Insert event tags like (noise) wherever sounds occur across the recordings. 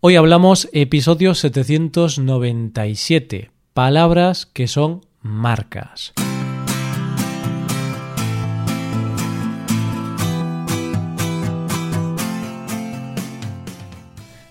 Hoy hablamos episodio 797, palabras que son marcas.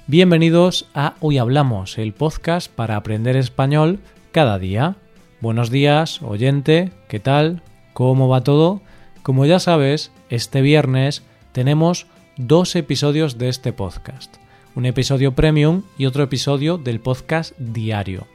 Bienvenidos a Hoy Hablamos, el podcast para aprender español cada día. Buenos días, oyente, ¿qué tal? ¿Cómo va todo? Como ya sabes, este viernes tenemos dos episodios de este podcast un episodio premium y otro episodio del podcast diario.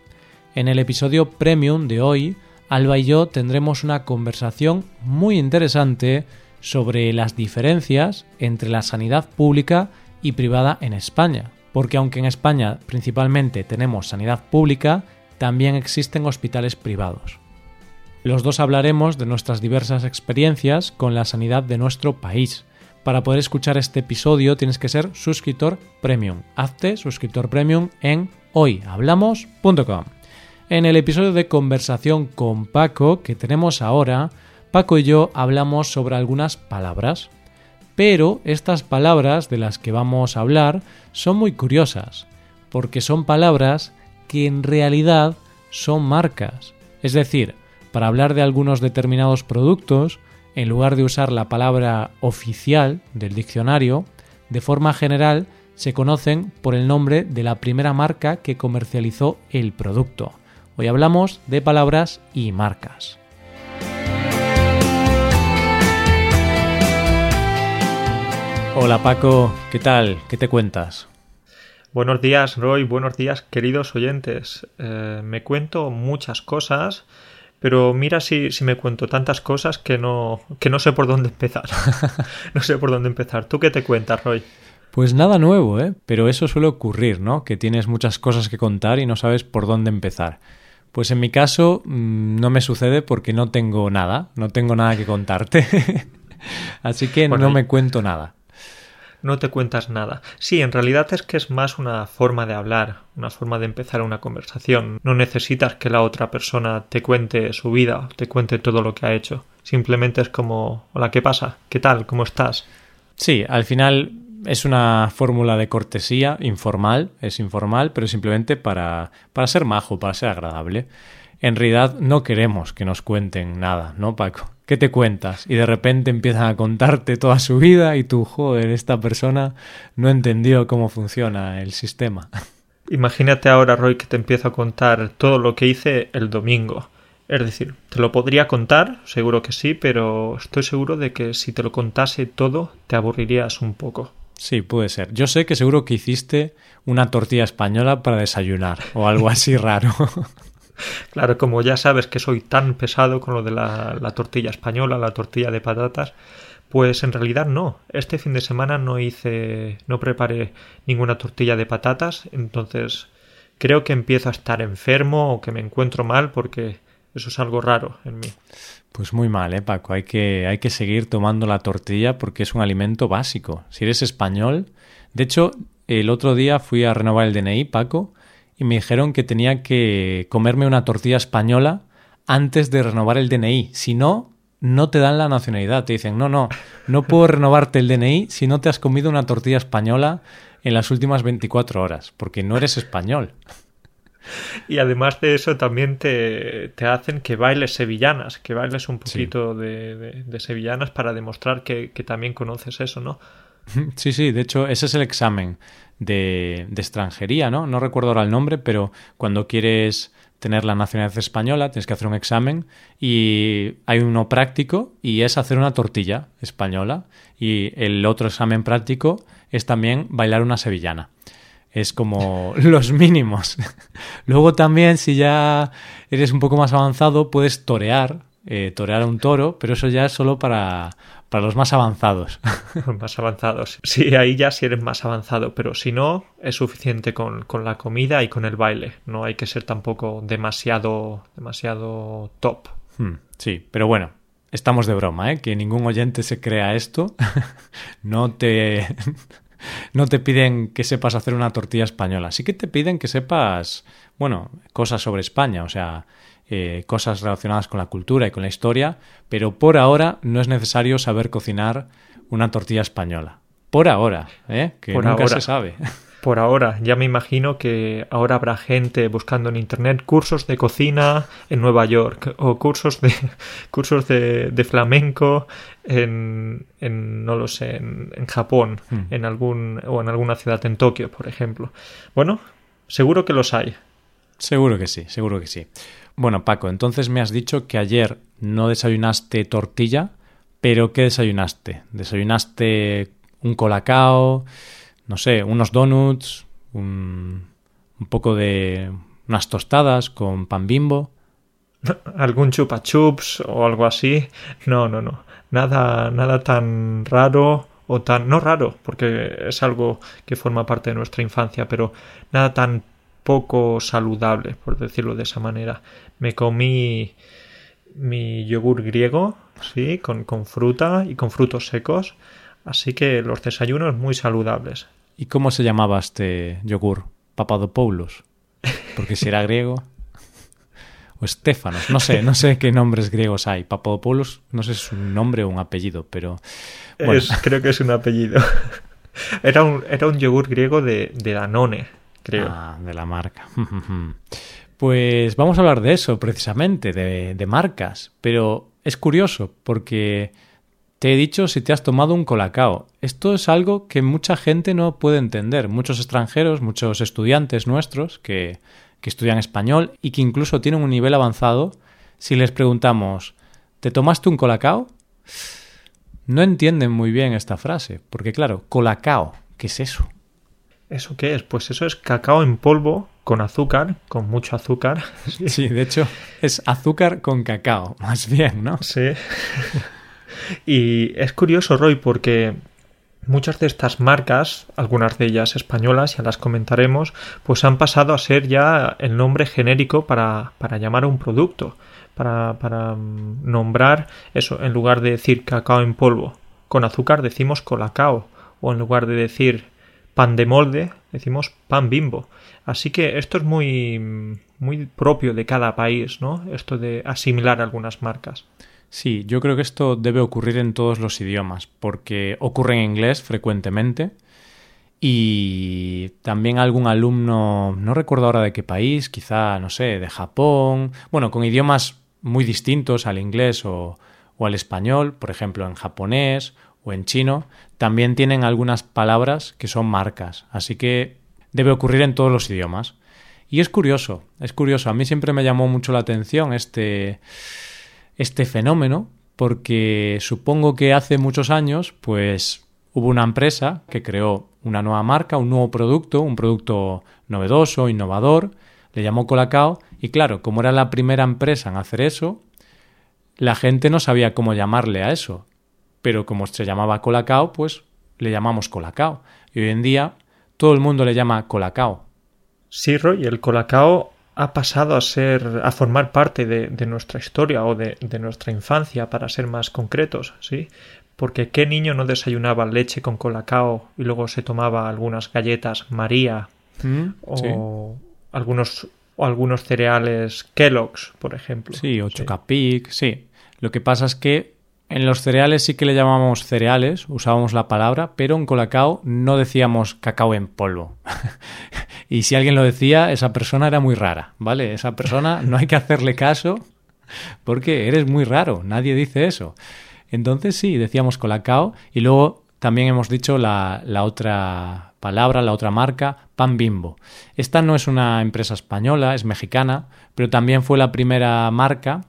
En el episodio premium de hoy, Alba y yo tendremos una conversación muy interesante sobre las diferencias entre la sanidad pública y privada en España. Porque aunque en España principalmente tenemos sanidad pública, también existen hospitales privados. Los dos hablaremos de nuestras diversas experiencias con la sanidad de nuestro país para poder escuchar este episodio tienes que ser suscriptor premium. Hazte suscriptor premium en hoyhablamos.com. En el episodio de conversación con Paco que tenemos ahora, Paco y yo hablamos sobre algunas palabras. Pero estas palabras de las que vamos a hablar son muy curiosas, porque son palabras que en realidad son marcas. Es decir, para hablar de algunos determinados productos, en lugar de usar la palabra oficial del diccionario, de forma general se conocen por el nombre de la primera marca que comercializó el producto. Hoy hablamos de palabras y marcas. Hola Paco, ¿qué tal? ¿Qué te cuentas? Buenos días Roy, buenos días queridos oyentes. Eh, me cuento muchas cosas pero mira si, si me cuento tantas cosas que no, que no sé por dónde empezar. (laughs) no sé por dónde empezar. ¿Tú qué te cuentas, Roy? Pues nada nuevo, ¿eh? Pero eso suele ocurrir, ¿no? Que tienes muchas cosas que contar y no sabes por dónde empezar. Pues en mi caso mm, no me sucede porque no tengo nada, no tengo nada que contarte. (laughs) Así que no me cuento nada no te cuentas nada. Sí, en realidad es que es más una forma de hablar, una forma de empezar una conversación. No necesitas que la otra persona te cuente su vida, te cuente todo lo que ha hecho. Simplemente es como, hola, ¿qué pasa? ¿Qué tal? ¿Cómo estás? Sí, al final es una fórmula de cortesía informal, es informal, pero simplemente para, para ser majo, para ser agradable. En realidad no queremos que nos cuenten nada, ¿no, Paco? ¿Qué te cuentas? Y de repente empiezan a contarte toda su vida y tú, joder, esta persona no entendió cómo funciona el sistema. (laughs) Imagínate ahora, Roy, que te empiezo a contar todo lo que hice el domingo. Es decir, te lo podría contar, seguro que sí, pero estoy seguro de que si te lo contase todo, te aburrirías un poco. Sí, puede ser. Yo sé que seguro que hiciste una tortilla española para desayunar o algo así raro. (laughs) Claro, como ya sabes que soy tan pesado con lo de la, tortilla española, la tortilla de patatas, pues en realidad no. Este fin de semana no hice, no preparé ninguna tortilla de patatas, entonces creo que empiezo a estar enfermo o que me encuentro mal porque eso es algo raro en mí. Pues muy mal, ¿eh, Paco? Hay que, hay que seguir tomando la tortilla porque es un alimento básico. Si eres español. De hecho, el otro día fui a renovar el DNI, Paco, y me dijeron que tenía que comerme una tortilla española antes de renovar el DNI. Si no, no te dan la nacionalidad. Te dicen, no, no, no puedo renovarte el DNI si no te has comido una tortilla española en las últimas 24 horas, porque no eres español. Y además de eso también te, te hacen que bailes sevillanas, que bailes un poquito de, de, sevillanas para demostrar que, que también conoces eso, ¿no? (laughs) Sí, sí, de hecho ese es el examen de, extranjería, ¿no? No recuerdo ahora el nombre, pero cuando quieres tener la nacionalidad española tienes que hacer un examen y hay uno práctico y es hacer una tortilla española y el otro examen práctico es también bailar una sevillana. Es como (laughs) los mínimos. (laughs) Luego también si ya eres un poco más avanzado puedes torear, eh, torear a un toro, pero eso ya es solo para, para los más avanzados. (laughs) más avanzados. Sí, ahí ya sí eres más avanzado, pero si no, es suficiente con, la comida y con el baile. No hay que ser tampoco demasiado, demasiado top. Hmm, sí, pero bueno, estamos de broma, ¿eh? Que ningún oyente se crea esto. (laughs) no te... (laughs) no te piden que sepas hacer una tortilla española. Sí que te piden que sepas, bueno, cosas sobre España. O sea, eh, cosas relacionadas con la cultura y con la historia, pero por ahora no es necesario saber cocinar una tortilla española. Por ahora, ¿eh? que nunca se sabe. (laughs) por ahora. Ya me imagino que ahora habrá gente buscando en internet cursos de cocina en Nueva York o cursos de (laughs) cursos de, de flamenco en, en, no lo sé, en, en Japón, Hmm. en algún o en alguna ciudad en Tokio, por ejemplo. Bueno, seguro que los hay. Seguro que sí, seguro que sí. Bueno, Paco, entonces me has dicho que ayer no desayunaste tortilla, pero ¿qué desayunaste? ¿Desayunaste un colacao, no sé, unos donuts, un, un poco de unas tostadas con pan bimbo? algún chupa chups o algo así. No, no, no. Nada, nada tan raro o tan no raro, porque es algo que forma parte de nuestra infancia, pero nada tan poco saludable, por decirlo de esa manera. Me comí mi yogur griego, sí, con, con fruta y con frutos secos, así que los desayunos muy saludables. ¿Y cómo se llamaba este yogur? Papadopoulos. Porque si era (laughs) griego. O Estefanos. No sé, no sé qué nombres griegos hay. Papadopoulos, no sé si es un nombre o un apellido, pero. Bueno, Es, creo que es un apellido. (laughs) Era un, era un yogur griego de, de Danone, creo. Ah, de la marca. (laughs) Pues vamos a hablar de eso, precisamente, de, de marcas. Pero es curioso, porque te he dicho si te has tomado un colacao. Esto es algo que mucha gente no puede entender. Muchos extranjeros, muchos estudiantes nuestros que, que estudian español y que incluso tienen un nivel avanzado, si les preguntamos, ¿te tomaste un colacao? No entienden muy bien esta frase, porque claro, colacao, ¿qué es eso? ¿Eso qué es? Pues eso es cacao en polvo con azúcar, con mucho azúcar. (laughs) Sí, de hecho es azúcar con cacao, (laughs) más bien, ¿no? Sí. y es curioso, Roy, porque muchas de estas marcas, algunas de ellas españolas, ya las comentaremos, pues han pasado a ser ya el nombre genérico para, para llamar a un producto, para, para mm, nombrar eso, en lugar de decir cacao en polvo con azúcar, decimos colacao, o en lugar de decir pan de molde, decimos pan bimbo. Así que esto es muy, muy propio de cada país, ¿no? Esto de asimilar algunas marcas. Sí, yo creo que esto debe ocurrir en todos los idiomas, porque ocurre en inglés frecuentemente y también algún alumno, no recuerdo ahora de qué país, quizá, no sé, de Japón, bueno, con idiomas muy distintos al inglés o, o al español, por ejemplo, en japonés o en chino, también tienen algunas palabras que son marcas, así que debe ocurrir en todos los idiomas. Y es curioso, es curioso, a mí siempre me llamó mucho la atención este este fenómeno porque supongo que hace muchos años pues hubo una empresa que creó una nueva marca, un nuevo producto, un producto novedoso, innovador, le llamó Colacao y claro, como era la primera empresa en hacer eso, la gente no sabía cómo llamarle a eso, pero como se llamaba Colacao, pues le llamamos Colacao y hoy en día todo el mundo le llama Colacao. Sí, Roy, el Colacao ha pasado a ser a formar parte de, de nuestra historia o de, de, nuestra infancia para ser más concretos sí porque qué niño no desayunaba leche con colacao y luego se tomaba algunas galletas María ¿Mm? o Sí. algunos o algunos cereales Kellogg's por ejemplo Sí, o Chocapic, sí. Lo que pasa es que en los cereales sí que le llamamos cereales, usábamos la palabra, pero en Colacao no decíamos cacao en polvo. (laughs) y si alguien lo decía, esa persona era muy rara, ¿vale? Esa persona no hay que hacerle caso porque eres muy raro, nadie dice eso. Entonces sí, decíamos Colacao y luego también hemos dicho la, la otra palabra, la otra marca, Pan Bimbo. Esta no es una empresa española, es mexicana, pero también fue la primera marca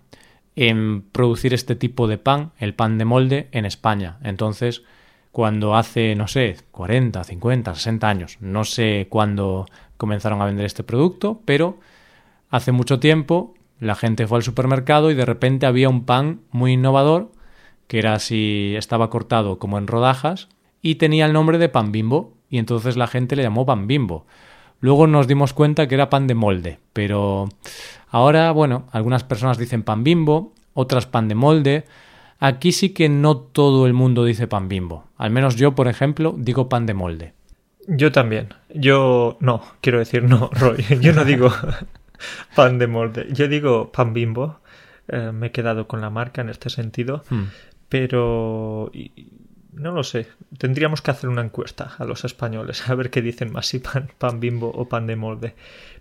en producir este tipo de pan, el pan de molde, en España. Entonces, cuando hace, no sé, 40, 50, 60 años, no sé cuándo comenzaron a vender este producto, pero hace mucho tiempo la gente fue al supermercado y de repente había un pan muy innovador que era así, estaba cortado como en rodajas y tenía el nombre de pan bimbo y entonces la gente le llamó pan bimbo. Luego nos dimos cuenta que era pan de molde, pero ahora, bueno, algunas personas dicen pan bimbo, otras pan de molde. Aquí sí que no todo el mundo dice pan bimbo. Al menos yo, por ejemplo, digo pan de molde. Yo también. Yo no, quiero decir no, (laughs) Roy. Yo no digo (laughs) pan de molde. Yo digo pan bimbo. Eh, me he quedado con la marca en este sentido. Hmm. Pero no lo sé. Tendríamos que hacer una encuesta a los españoles (laughs) a ver qué dicen más si pan, pan bimbo o pan de molde.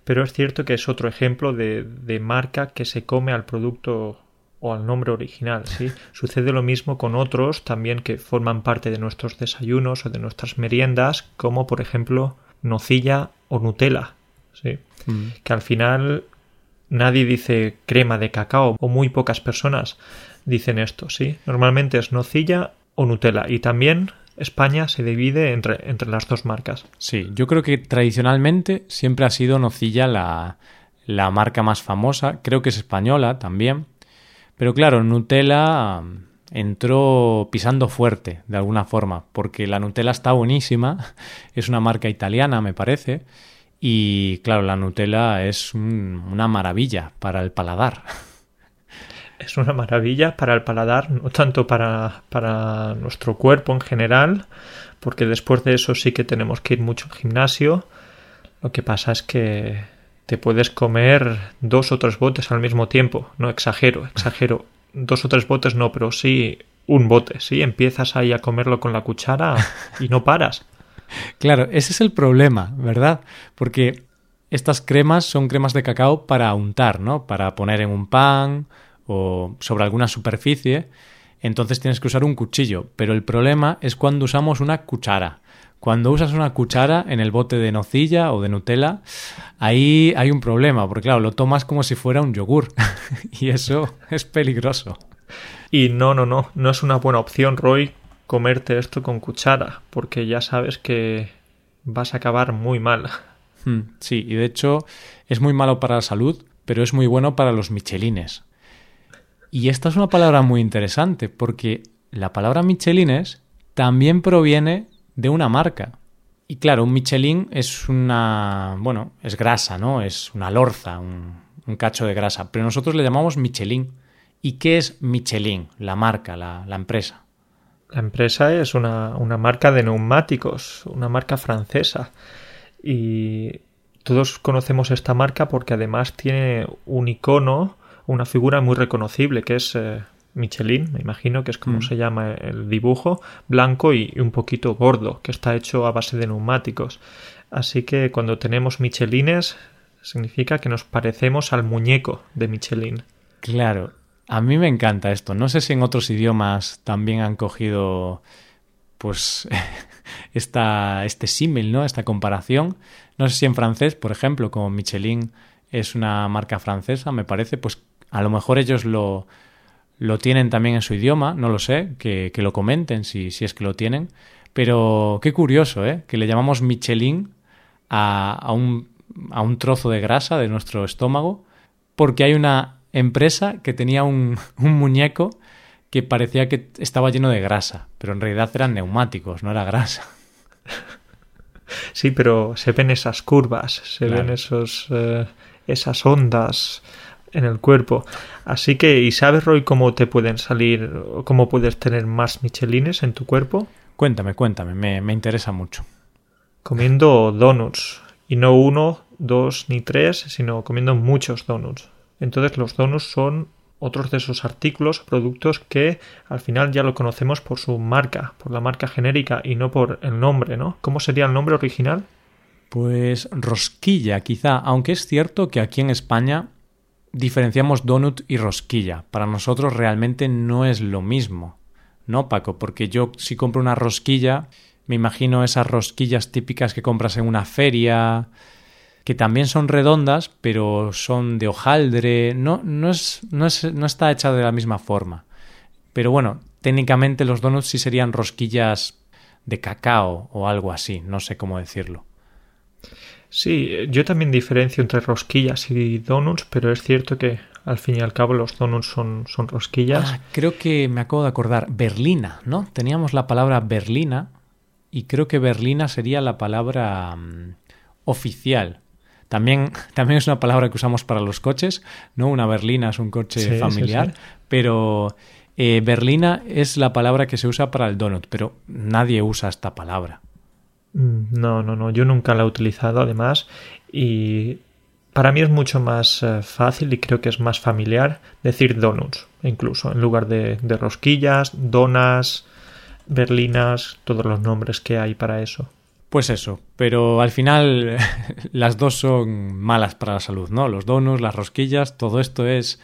Pero es cierto que es otro ejemplo de, de marca que se come al producto o al nombre original, ¿sí? (laughs) Sucede lo mismo con otros también que forman parte de nuestros desayunos o de nuestras meriendas, como por ejemplo nocilla o Nutella, ¿sí? Mm. Que al final nadie dice crema de cacao o muy pocas personas dicen esto, ¿sí? Normalmente es nocilla o Nutella y también España se divide entre, entre las dos marcas. Sí, yo creo que tradicionalmente siempre ha sido nocilla la, la marca más famosa, creo que es española también, pero claro, Nutella mm, entró pisando fuerte de alguna forma, porque la Nutella está buenísima, (laughs) es una marca italiana me parece, y claro, la Nutella es una maravilla para el paladar. (laughs) Es una maravilla para el paladar, no tanto para, para nuestro cuerpo en general, porque después de eso sí que tenemos que ir mucho al gimnasio. Lo que pasa es que te puedes comer dos o tres botes al mismo tiempo. No exagero, exagero. Dos o tres botes no, pero sí un bote. Sí, empiezas ahí a comerlo con la cuchara y no paras. Claro, ese es el problema, ¿verdad? Porque estas cremas son cremas de cacao para untar, ¿no? Para poner en un pan o sobre alguna superficie. Entonces tienes que usar un cuchillo. Pero el problema es cuando usamos una cuchara. Cuando usas una cuchara en el bote de nocilla o de Nutella, ahí hay un problema, porque claro, lo tomas como si fuera un yogur (laughs) y eso es peligroso. Y no, no, no, no es una buena opción, Roy, comerte esto con cuchara, porque ya sabes que vas a acabar muy mal. Hmm, sí, y de hecho es muy malo para la salud, pero es muy bueno para los michelines. Y esta es una palabra muy interesante, porque la palabra michelines también proviene de una marca. Y claro, un Michelin es una, bueno, es grasa, ¿no? Es una lorza, un, un cacho de grasa, pero nosotros le llamamos Michelin. ¿Y qué es Michelin, la marca, la, la empresa? La empresa es una, una marca de neumáticos, una marca francesa. Y todos conocemos esta marca porque además tiene un icono, una figura muy reconocible, que es eh, Michelin, me imagino que es como mm. se llama el dibujo, blanco y un poquito gordo, que está hecho a base de neumáticos. Así que cuando tenemos Michelines, significa que nos parecemos al muñeco de Michelin. Claro, a mí me encanta esto. No sé si en otros idiomas también han cogido pues (laughs) esta, este símil, ¿no? Esta comparación. No sé si en francés, por ejemplo, como Michelin es una marca francesa, me parece, pues a lo mejor ellos lo, lo tienen también en su idioma, no lo sé, que, que lo comenten si, si, es que lo tienen. Pero qué curioso, ¿eh? Que le llamamos Michelin a, a, un, a un trozo de grasa de nuestro estómago porque hay una empresa que tenía un, (laughs) un muñeco que parecía que estaba lleno de grasa, pero en realidad eran neumáticos, no era grasa. (laughs) Sí, pero se ven esas curvas, se ven esos, eh, esas ondas en el cuerpo. Así que, ¿y sabes, Roy, cómo te pueden salir, cómo puedes tener más michelines en tu cuerpo? Cuéntame, cuéntame, me, me interesa mucho. Comiendo donuts. Y no uno, dos ni tres, sino comiendo muchos donuts. Entonces los donuts son otros de esos artículos o productos que al final ya lo conocemos por su marca, por la marca genérica y no por el nombre, ¿no? ¿Cómo sería el nombre original? Pues rosquilla, quizá, aunque es cierto que aquí en España diferenciamos donut y rosquilla. Para nosotros realmente no es lo mismo, ¿no, Paco? Porque yo si compro una rosquilla, me imagino esas rosquillas típicas que compras en una feria, que también son redondas, pero son de hojaldre, no, no, es, no, es, no está hecha de la misma forma. Pero bueno, técnicamente los donuts sí serían rosquillas de cacao o algo así, no sé cómo decirlo. Sí, yo también diferencio entre rosquillas y donuts, pero es cierto que al fin y al cabo los donuts son, son rosquillas. Ah, creo que me acabo de acordar, berlina, ¿no? Teníamos la palabra berlina y creo que berlina sería la palabra mm, oficial también, (laughs) también es una palabra que usamos para los coches, ¿no? Una berlina es un coche familiar, pero eh, berlina es la palabra que se usa para el donut, pero nadie usa esta palabra. Mm, no, no, no, yo nunca la he utilizado además y para mí es mucho más eh, fácil y creo que es más familiar decir donuts, incluso, en lugar de, de rosquillas, donas, berlinas, todos los nombres que hay para eso. Pues eso, pero al final (laughs) las dos son malas para la salud, ¿no? Los donuts, las rosquillas, todo esto es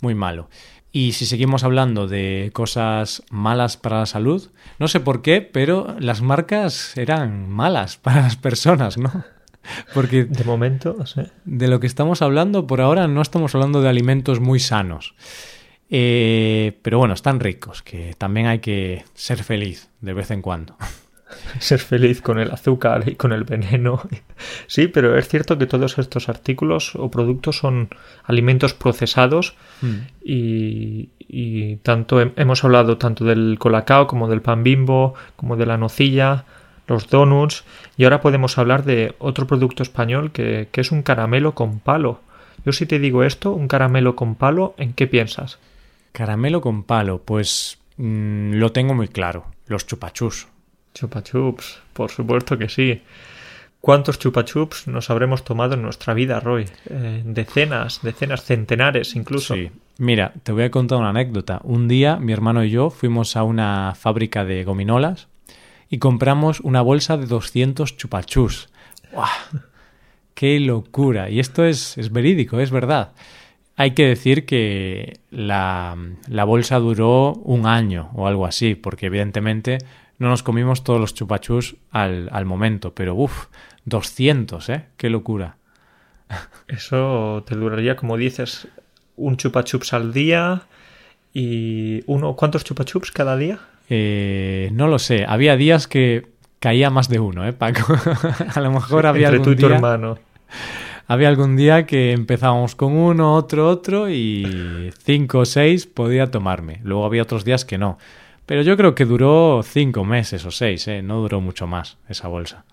muy malo. Y si seguimos hablando de cosas malas para la salud, no sé por qué, pero las marcas eran malas (laughs) para las personas, ¿no? (laughs) Porque de momento, de lo que estamos hablando por ahora no estamos hablando de alimentos muy sanos. Eh, pero bueno, están ricos, que también hay que ser feliz de vez en cuando. (laughs) (laughs) Ser feliz con el azúcar y con el veneno. (laughs) Sí, pero es cierto que todos estos artículos o productos son alimentos procesados mm. y, y, tanto hemos hablado tanto del colacao como del pan bimbo, como de la nocilla, los donuts y ahora podemos hablar de otro producto español que, que es un caramelo con palo. Yo si te digo esto, un caramelo con palo, ¿en qué piensas? Caramelo con palo, pues mm, lo tengo muy claro. Los chupachus. Chupachups, por supuesto que sí. ¿Cuántos chupachups nos habremos tomado en nuestra vida, Roy? Eh, decenas, decenas, centenares incluso. Sí. Mira, te voy a contar una anécdota. Un día mi hermano y yo fuimos a una fábrica de gominolas y compramos una bolsa de 200 chupachus. ¡Qué locura! Y esto es, es verídico, es verdad. Hay que decir que la, la, bolsa duró un año o algo así, porque evidentemente no nos comimos todos los chupachus al, al momento, pero uff, 200, ¿eh? ¡Qué locura! (laughs) Eso te duraría, como dices, un chupachups al día y uno, ¿cuántos chupachups cada día? Eh, no lo sé, había días que caía más de uno, ¿eh, Paco? (laughs) A lo mejor había Entre algún tú y tu día... hermano había algún día que empezábamos con uno, otro, otro y cinco o seis podía tomarme. Luego había otros días que no. Pero yo creo que duró cinco meses o seis, ¿eh? no duró mucho más esa bolsa.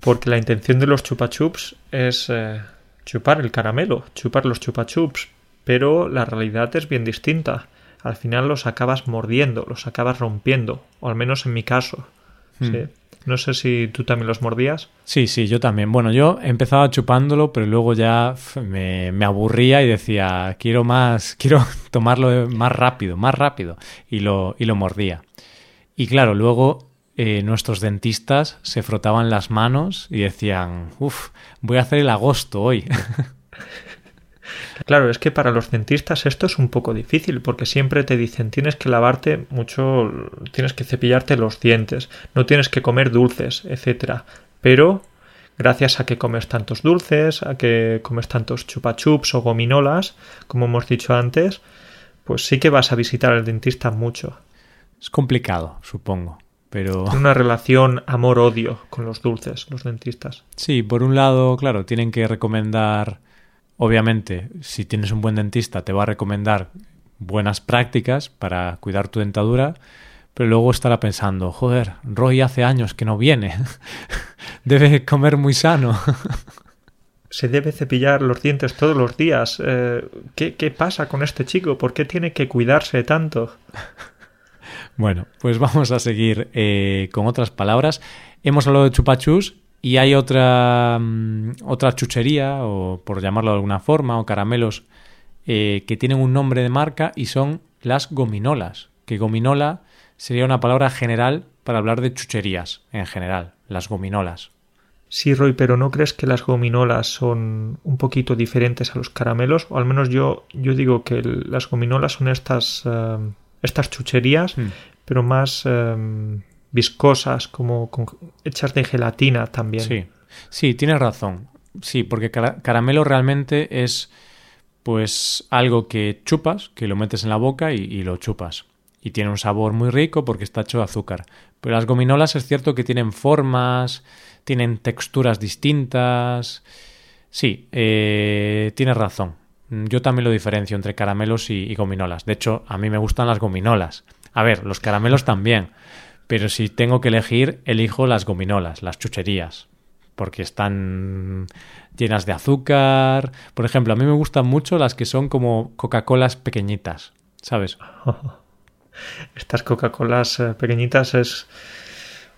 Porque la intención de los chupachups es eh, chupar el caramelo, chupar los chupachups, pero la realidad es bien distinta. Al final los acabas mordiendo, los acabas rompiendo, o al menos en mi caso. Hmm. Sí. No sé si tú también los mordías. Sí, sí, yo también. Bueno, yo empezaba chupándolo, pero luego ya me, me, aburría y decía, quiero más, (laughs) quiero tomarlo más rápido, más rápido. Y lo, y lo mordía. Y claro, luego eh, nuestros dentistas se frotaban las manos y decían, uff, voy a hacer el agosto hoy. (laughs) Claro, es que para los dentistas esto es un poco difícil porque siempre te dicen tienes que lavarte mucho, tienes que cepillarte los dientes, no tienes que comer dulces, etcétera. Pero gracias a que comes tantos dulces, a que comes tantos chupachups o gominolas, como hemos dicho antes, pues sí que vas a visitar al dentista mucho. Es complicado, supongo. Pero... Una relación amor-odio con los dulces, los dentistas. Sí, por un lado, claro, tienen que recomendar Obviamente, si tienes un buen dentista, te va a recomendar buenas prácticas para cuidar tu dentadura, pero luego estará pensando, joder, Roy hace años que no viene, (laughs) debe comer muy sano. (laughs) Se debe cepillar los dientes todos los días. Eh, ¿qué, ¿Qué pasa con este chico? ¿Por qué tiene que cuidarse tanto? (laughs) Bueno, pues vamos a seguir eh, con otras palabras. Hemos hablado de chupachus y hay otra, mm, otra chuchería, o por llamarlo de alguna forma, o caramelos eh, que tienen un nombre de marca y son las gominolas. Que gominola sería una palabra general para hablar de chucherías en general, las gominolas. Sí, Roy, pero ¿no crees que las gominolas son un poquito diferentes a los caramelos? O al menos yo, yo digo que las gominolas son estas, uh, estas chucherías, mm. pero más uh, viscosas, como con, hechas de gelatina también. Sí, sí, tienes razón. Sí, porque caramelo realmente es pues algo que chupas, que lo metes en la boca y, lo chupas. Y tiene un sabor muy rico porque está hecho de azúcar. Pero las gominolas es cierto que tienen formas, tienen texturas distintas. Sí, eh, tienes razón. Yo también lo diferencio entre caramelos y gominolas. De hecho, a mí me gustan las gominolas. A ver, los caramelos también. Pero si tengo que elegir, elijo las gominolas, las chucherías, porque están llenas de azúcar. Por ejemplo, a mí me gustan mucho las que son como Coca-Colas pequeñitas, ¿sabes? (laughs) Estas Coca-Colas eh, pequeñitas es...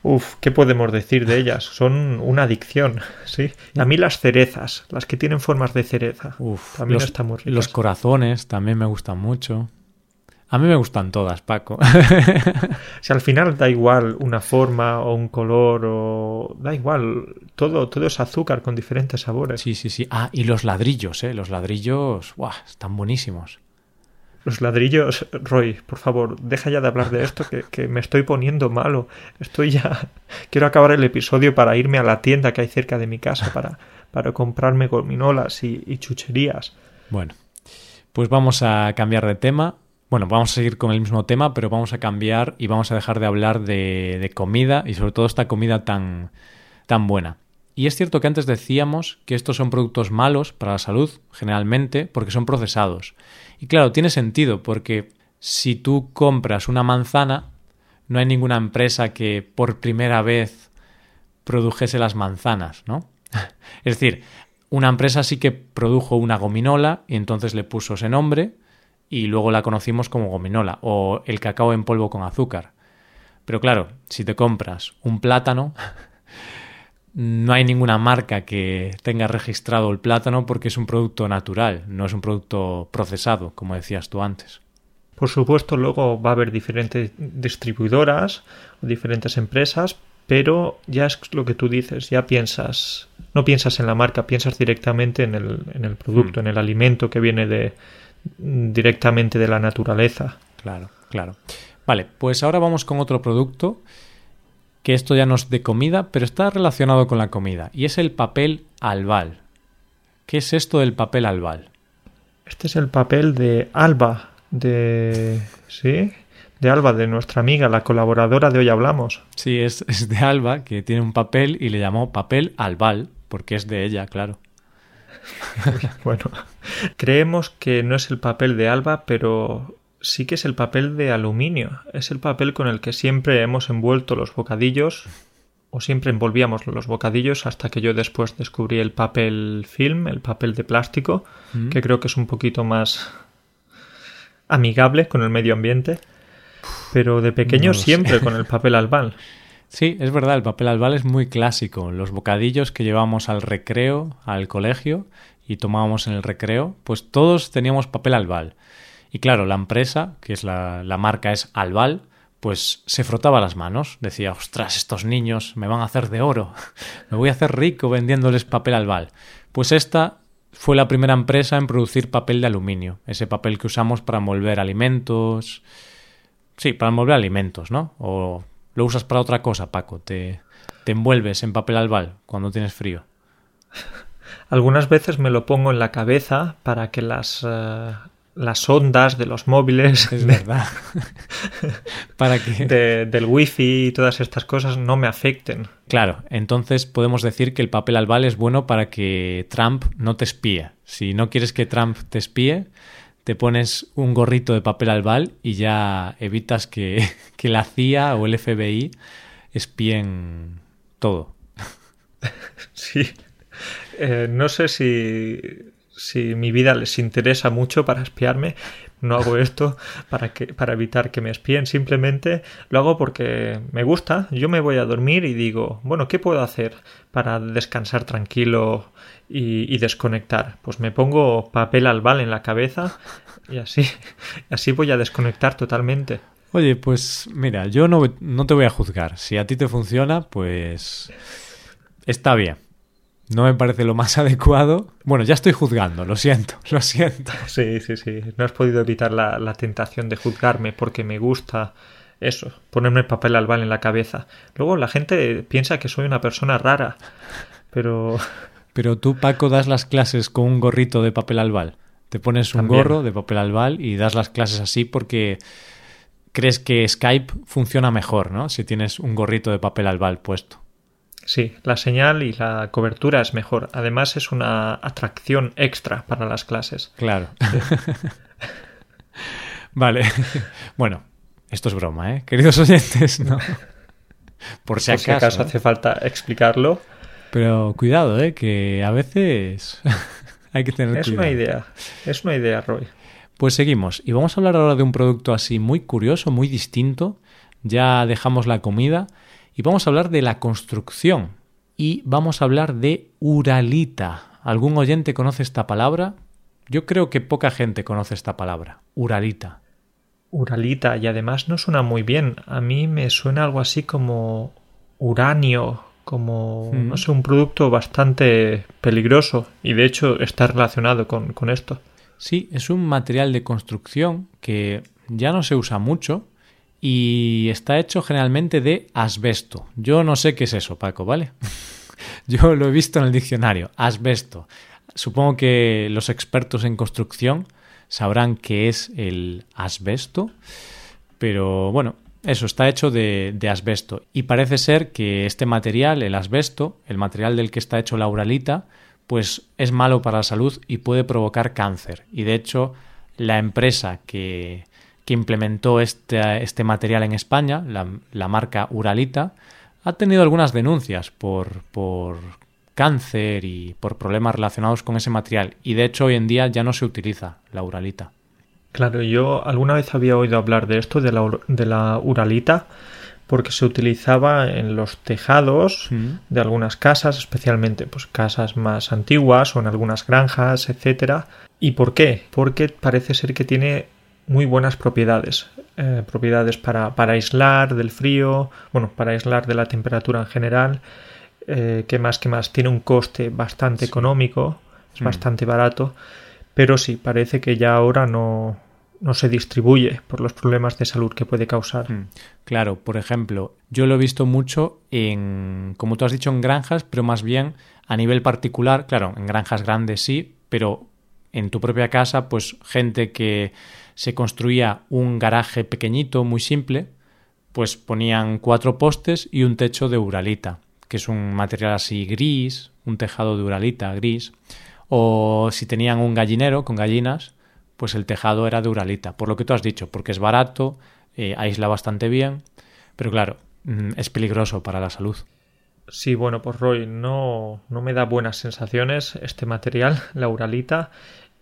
Uf, ¿qué podemos decir de ellas? Son una adicción, (laughs) ¿sí? A mí las cerezas, las que tienen formas de cereza, Uf, también los, están muy ricas. Los corazones también me gustan mucho. A mí me gustan todas, Paco. (laughs) si al final da igual una forma o un color o da igual, todo, todo es azúcar con diferentes sabores. Sí, sí, sí. Ah, y los ladrillos, ¿eh? Los ladrillos, ¡buah! Están buenísimos. Los ladrillos, Roy, por favor, deja ya de hablar de esto, que, me estoy poniendo malo. Estoy ya. (laughs) Quiero acabar el episodio para irme a la tienda que hay cerca de mi casa (laughs) para, para comprarme gominolas y, chucherías. Bueno, pues vamos a cambiar de tema. Bueno, vamos a seguir con el mismo tema, pero vamos a cambiar y vamos a dejar de hablar de, de comida y sobre todo esta comida tan, tan buena. Y es cierto que antes decíamos que estos son productos malos para la salud, generalmente, porque son procesados. Y claro, tiene sentido, porque si tú compras una manzana, no hay ninguna empresa que por primera vez produjese las manzanas, ¿no? (laughs) es decir, una empresa sí que produjo una gominola y entonces le puso ese nombre y luego la conocimos como gominola o el cacao en polvo con azúcar. Pero claro, si te compras un plátano, (laughs) no hay ninguna marca que tenga registrado el plátano porque es un producto natural, no es un producto procesado, como decías tú antes. Por supuesto, luego va a haber diferentes distribuidoras o diferentes empresas, pero ya es lo que tú dices, ya piensas, no piensas en la marca, piensas directamente en el, en el producto, hmm. en el alimento que viene de directamente de la naturaleza. Claro, claro. Vale, pues ahora vamos con otro producto que esto ya no es de comida, pero está relacionado con la comida, y es el papel albal. ¿Qué es esto del papel albal? Este es el papel de Alba, de... ¿Sí? De Alba, de nuestra amiga, la colaboradora de Hoy Hablamos. Sí, es, es de Alba, que tiene un papel y le llamó papel albal, porque es de ella, claro. (laughs) bueno, creemos que no es el papel de Alba, pero sí que es el papel de aluminio. Es el papel con el que siempre hemos envuelto los bocadillos o siempre envolvíamos los bocadillos hasta que yo después descubrí el papel film, el papel de plástico, mm. que creo que es un poquito más amigable con el medio ambiente. Pero de pequeño siempre con el papel albal. (laughs) Sí, es verdad, el papel albal es muy clásico. Los bocadillos que llevábamos al recreo, al colegio, y tomábamos en el recreo, pues todos teníamos papel albal. Y claro, la empresa, que es la, la marca es Albal, pues se frotaba las manos, decía, ostras, estos niños me van a hacer de oro, (laughs) me voy a hacer rico vendiéndoles papel albal. Pues esta fue la primera empresa en producir papel de aluminio, ese papel que usamos para envolver alimentos. Sí, para envolver alimentos, ¿no? O lo usas para otra cosa, Paco, te, te envuelves en papel albal cuando tienes frío. (laughs) Algunas veces me lo pongo en la cabeza para que las eh, las ondas de los móviles. Es verdad. (laughs) Para que. del wifi y todas estas cosas no me afecten. Claro, entonces podemos decir que el papel albal es bueno para que Trump no te espíe. Si no quieres que Trump te espíe, te pones un gorrito de papel albal y ya evitas que, (laughs) que la CIA o el FBI espíen todo. (laughs) Sí. Eh, no sé si si mi vida les interesa mucho para espiarme, no hago (laughs) esto para, que, para evitar que me espíen, simplemente lo hago porque me gusta, yo me voy a dormir y digo, bueno, ¿qué puedo hacer para descansar tranquilo y, desconectar? Pues me pongo papel albal en la cabeza y así, (laughs) así voy a desconectar totalmente. Oye, pues mira, yo no, no te voy a juzgar. Si a ti te funciona, pues está bien. No me parece lo más (laughs) adecuado. Bueno, ya estoy juzgando, lo siento, (laughs) lo siento. Sí, sí, sí. No has podido evitar la, tentación de juzgarme porque me gusta eso, ponerme papel albal en la cabeza. Luego la gente piensa que soy una persona rara, pero... Pero tú, Paco, das las clases con un gorrito de papel albal. Te pones un gorro de papel albal y das las clases así porque crees que Skype funciona mejor, ¿no? Si tienes un gorrito de papel albal puesto. Sí, la señal y la cobertura es mejor. Además es una atracción extra para las clases. Claro. (laughs) vale. Bueno, esto es broma, ¿eh? Queridos oyentes, no. (laughs) Por si acaso, hace falta explicarlo. Pero cuidado, ¿eh? Que a veces (laughs) hay que tener es una idea, es una idea, Roy. Pues seguimos y vamos a hablar ahora de un producto así muy curioso, muy distinto. Ya dejamos la comida y vamos a hablar de la construcción y vamos a hablar de Uralita. ¿Algún oyente conoce esta palabra? Yo creo que poca gente conoce esta palabra, Uralita. Uralita y además no suena muy bien. A mí me suena algo así como uranio, como, no sé, un producto bastante peligroso y de hecho está relacionado con, con esto. Sí, es un material de construcción que ya no se usa mucho y está hecho generalmente de asbesto. Yo no sé qué es eso, Paco, ¿vale? (laughs) Yo lo he visto en el diccionario, asbesto. Supongo que los expertos en construcción sabrán qué es el asbesto, pero bueno, eso está hecho de, asbesto y parece ser que este material, el asbesto, el material del que está hecho la uralita, pues es malo para la salud y puede provocar cáncer. Y de hecho, la empresa que, implementó este, este, material en España, la, la, marca Uralita, ha tenido algunas denuncias por, por cáncer y por problemas relacionados con ese material. Y de hecho hoy en día ya no se utiliza la Uralita. Claro, yo alguna vez había oído hablar de esto, de la, de la Uralita, porque se utilizaba en los tejados mm. de algunas casas, especialmente pues casas más antiguas o en algunas granjas, etcétera. ¿Y por qué? Porque parece ser que tiene muy buenas propiedades. Eh, propiedades para, para, aislar del frío, bueno, para aislar de la temperatura en general. Eh, ¿Qué más? ¿Qué más? Tiene un coste bastante sí. económico, es mm. bastante barato. Pero sí, parece que ya ahora no, no se distribuye por los problemas de salud que puede causar. Mm, claro, por ejemplo, yo lo he visto mucho en, como tú has dicho, en granjas, pero más bien a nivel particular, claro, en granjas grandes sí, pero en tu propia casa, pues gente que se construía un garaje pequeñito, muy simple, pues ponían cuatro postes y un techo de uralita, que es un material así gris, un tejado de uralita gris, o si tenían un gallinero con gallinas, pues el tejado era de uralita, por lo que tú has dicho, porque es barato, eh, aísla bastante bien, pero claro, mm, es peligroso para la salud. Sí, bueno, pues Roy, no, no me da buenas sensaciones este material, la uralita,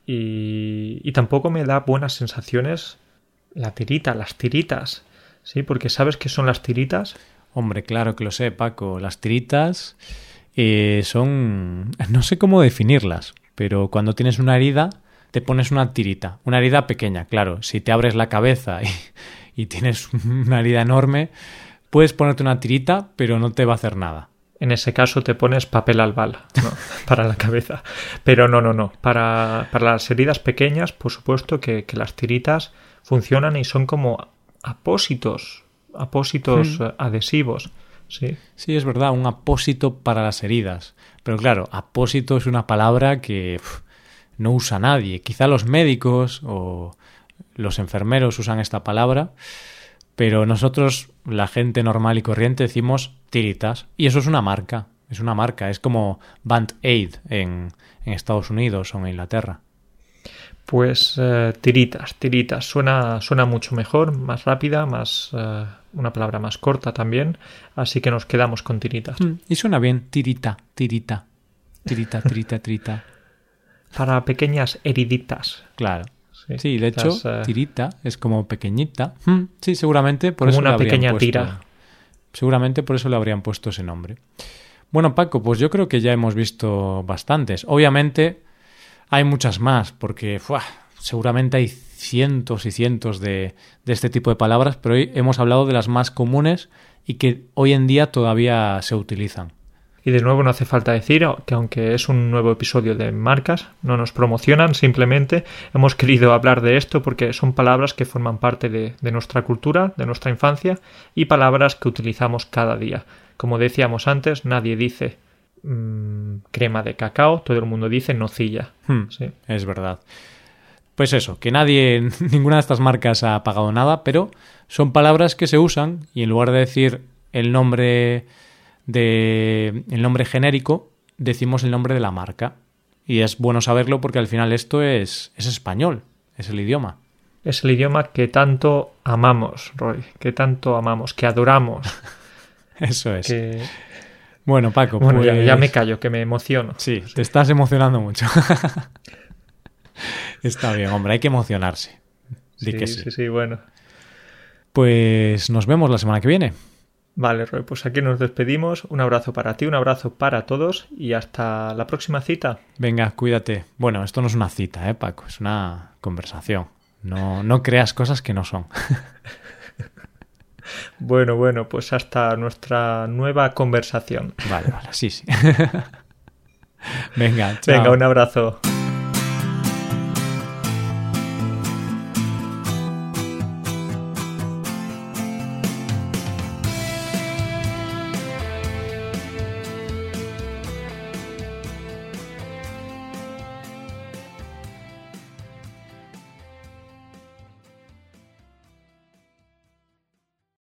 y, y tampoco me da buenas sensaciones la tirita, las tiritas, ¿sí? Porque ¿sabes qué son las tiritas? Hombre, claro que lo sé, Paco. Las tiritas eh, son... no sé cómo definirlas, pero cuando tienes una herida te pones una tirita, una herida pequeña, claro. Si te abres la cabeza y, y tienes una herida enorme, puedes ponerte una tirita, pero no te va a hacer nada. En ese caso te pones papel albal ¿no? (laughs) para la cabeza. Pero no, no, no. Para, para las heridas pequeñas, por supuesto que, que, las tiritas funcionan y son como apósitos, apósitos hmm. adhesivos. Sí. sí, es verdad, un apósito para las heridas. Pero claro, apósito es una palabra que no usa nadie. Quizá los médicos o los enfermeros usan esta palabra, pero nosotros, la gente normal y corriente, decimos tiritas. Y eso es una marca, es una marca, es como Band Aid en, en Estados Unidos o en Inglaterra. Pues eh, tiritas, tiritas. Suena, suena mucho mejor, más rápida, más eh, una palabra más corta también. Así que nos quedamos con tiritas. Mm, y suena bien, tirita, tirita, tirita, tirita, tirita (laughs) para pequeñas heriditas. Claro. Sí, sí de hecho, uh... tirita es como pequeñita. Hmm, sí, seguramente por como eso una le pequeña puesto, tira. Seguramente por eso le habrían puesto ese nombre. Bueno, Paco, pues yo creo que ya hemos visto bastantes. Obviamente hay muchas más, porque ¡fua! seguramente hay cientos y cientos de, de este tipo de palabras, pero hoy hemos hablado de las más comunes y que hoy en día todavía se utilizan. Y de nuevo no hace falta decir que aunque es un nuevo episodio de marcas, no nos promocionan, simplemente hemos (laughs) querido hablar de esto porque son palabras que forman parte de, de nuestra cultura, de nuestra infancia y palabras que utilizamos cada día. Como decíamos antes, nadie dice mmm, crema de cacao, todo el mundo dice nocilla. Hmm, sí. Es verdad. Pues eso, que nadie, (laughs) ninguna de estas marcas ha pagado nada, pero son palabras que se usan y en lugar de decir el nombre de el nombre genérico, decimos el nombre de la marca. Y es bueno saberlo porque al final esto es, es español, es el idioma. Es el idioma que tanto amamos, Roy, que tanto amamos, que adoramos. (laughs) Eso es. Que... Bueno, Paco, bueno, pues... ya, ya, me callo, que me emociono. Sí, sí. te estás emocionando mucho. (laughs) Está bien, hombre, hay que emocionarse. Di sí, que sí, sí, sí, bueno. Pues nos vemos la semana que viene. Vale, Roy, pues aquí nos despedimos. Un abrazo para ti, un abrazo para todos y hasta la próxima cita. Venga, cuídate. Bueno, esto no es una cita, ¿eh, Paco? Es una conversación. No, no creas cosas que no son. (laughs) bueno, bueno, pues hasta nuestra nueva conversación. Vale, vale, sí, sí. (laughs) Venga, chao. Venga, un abrazo.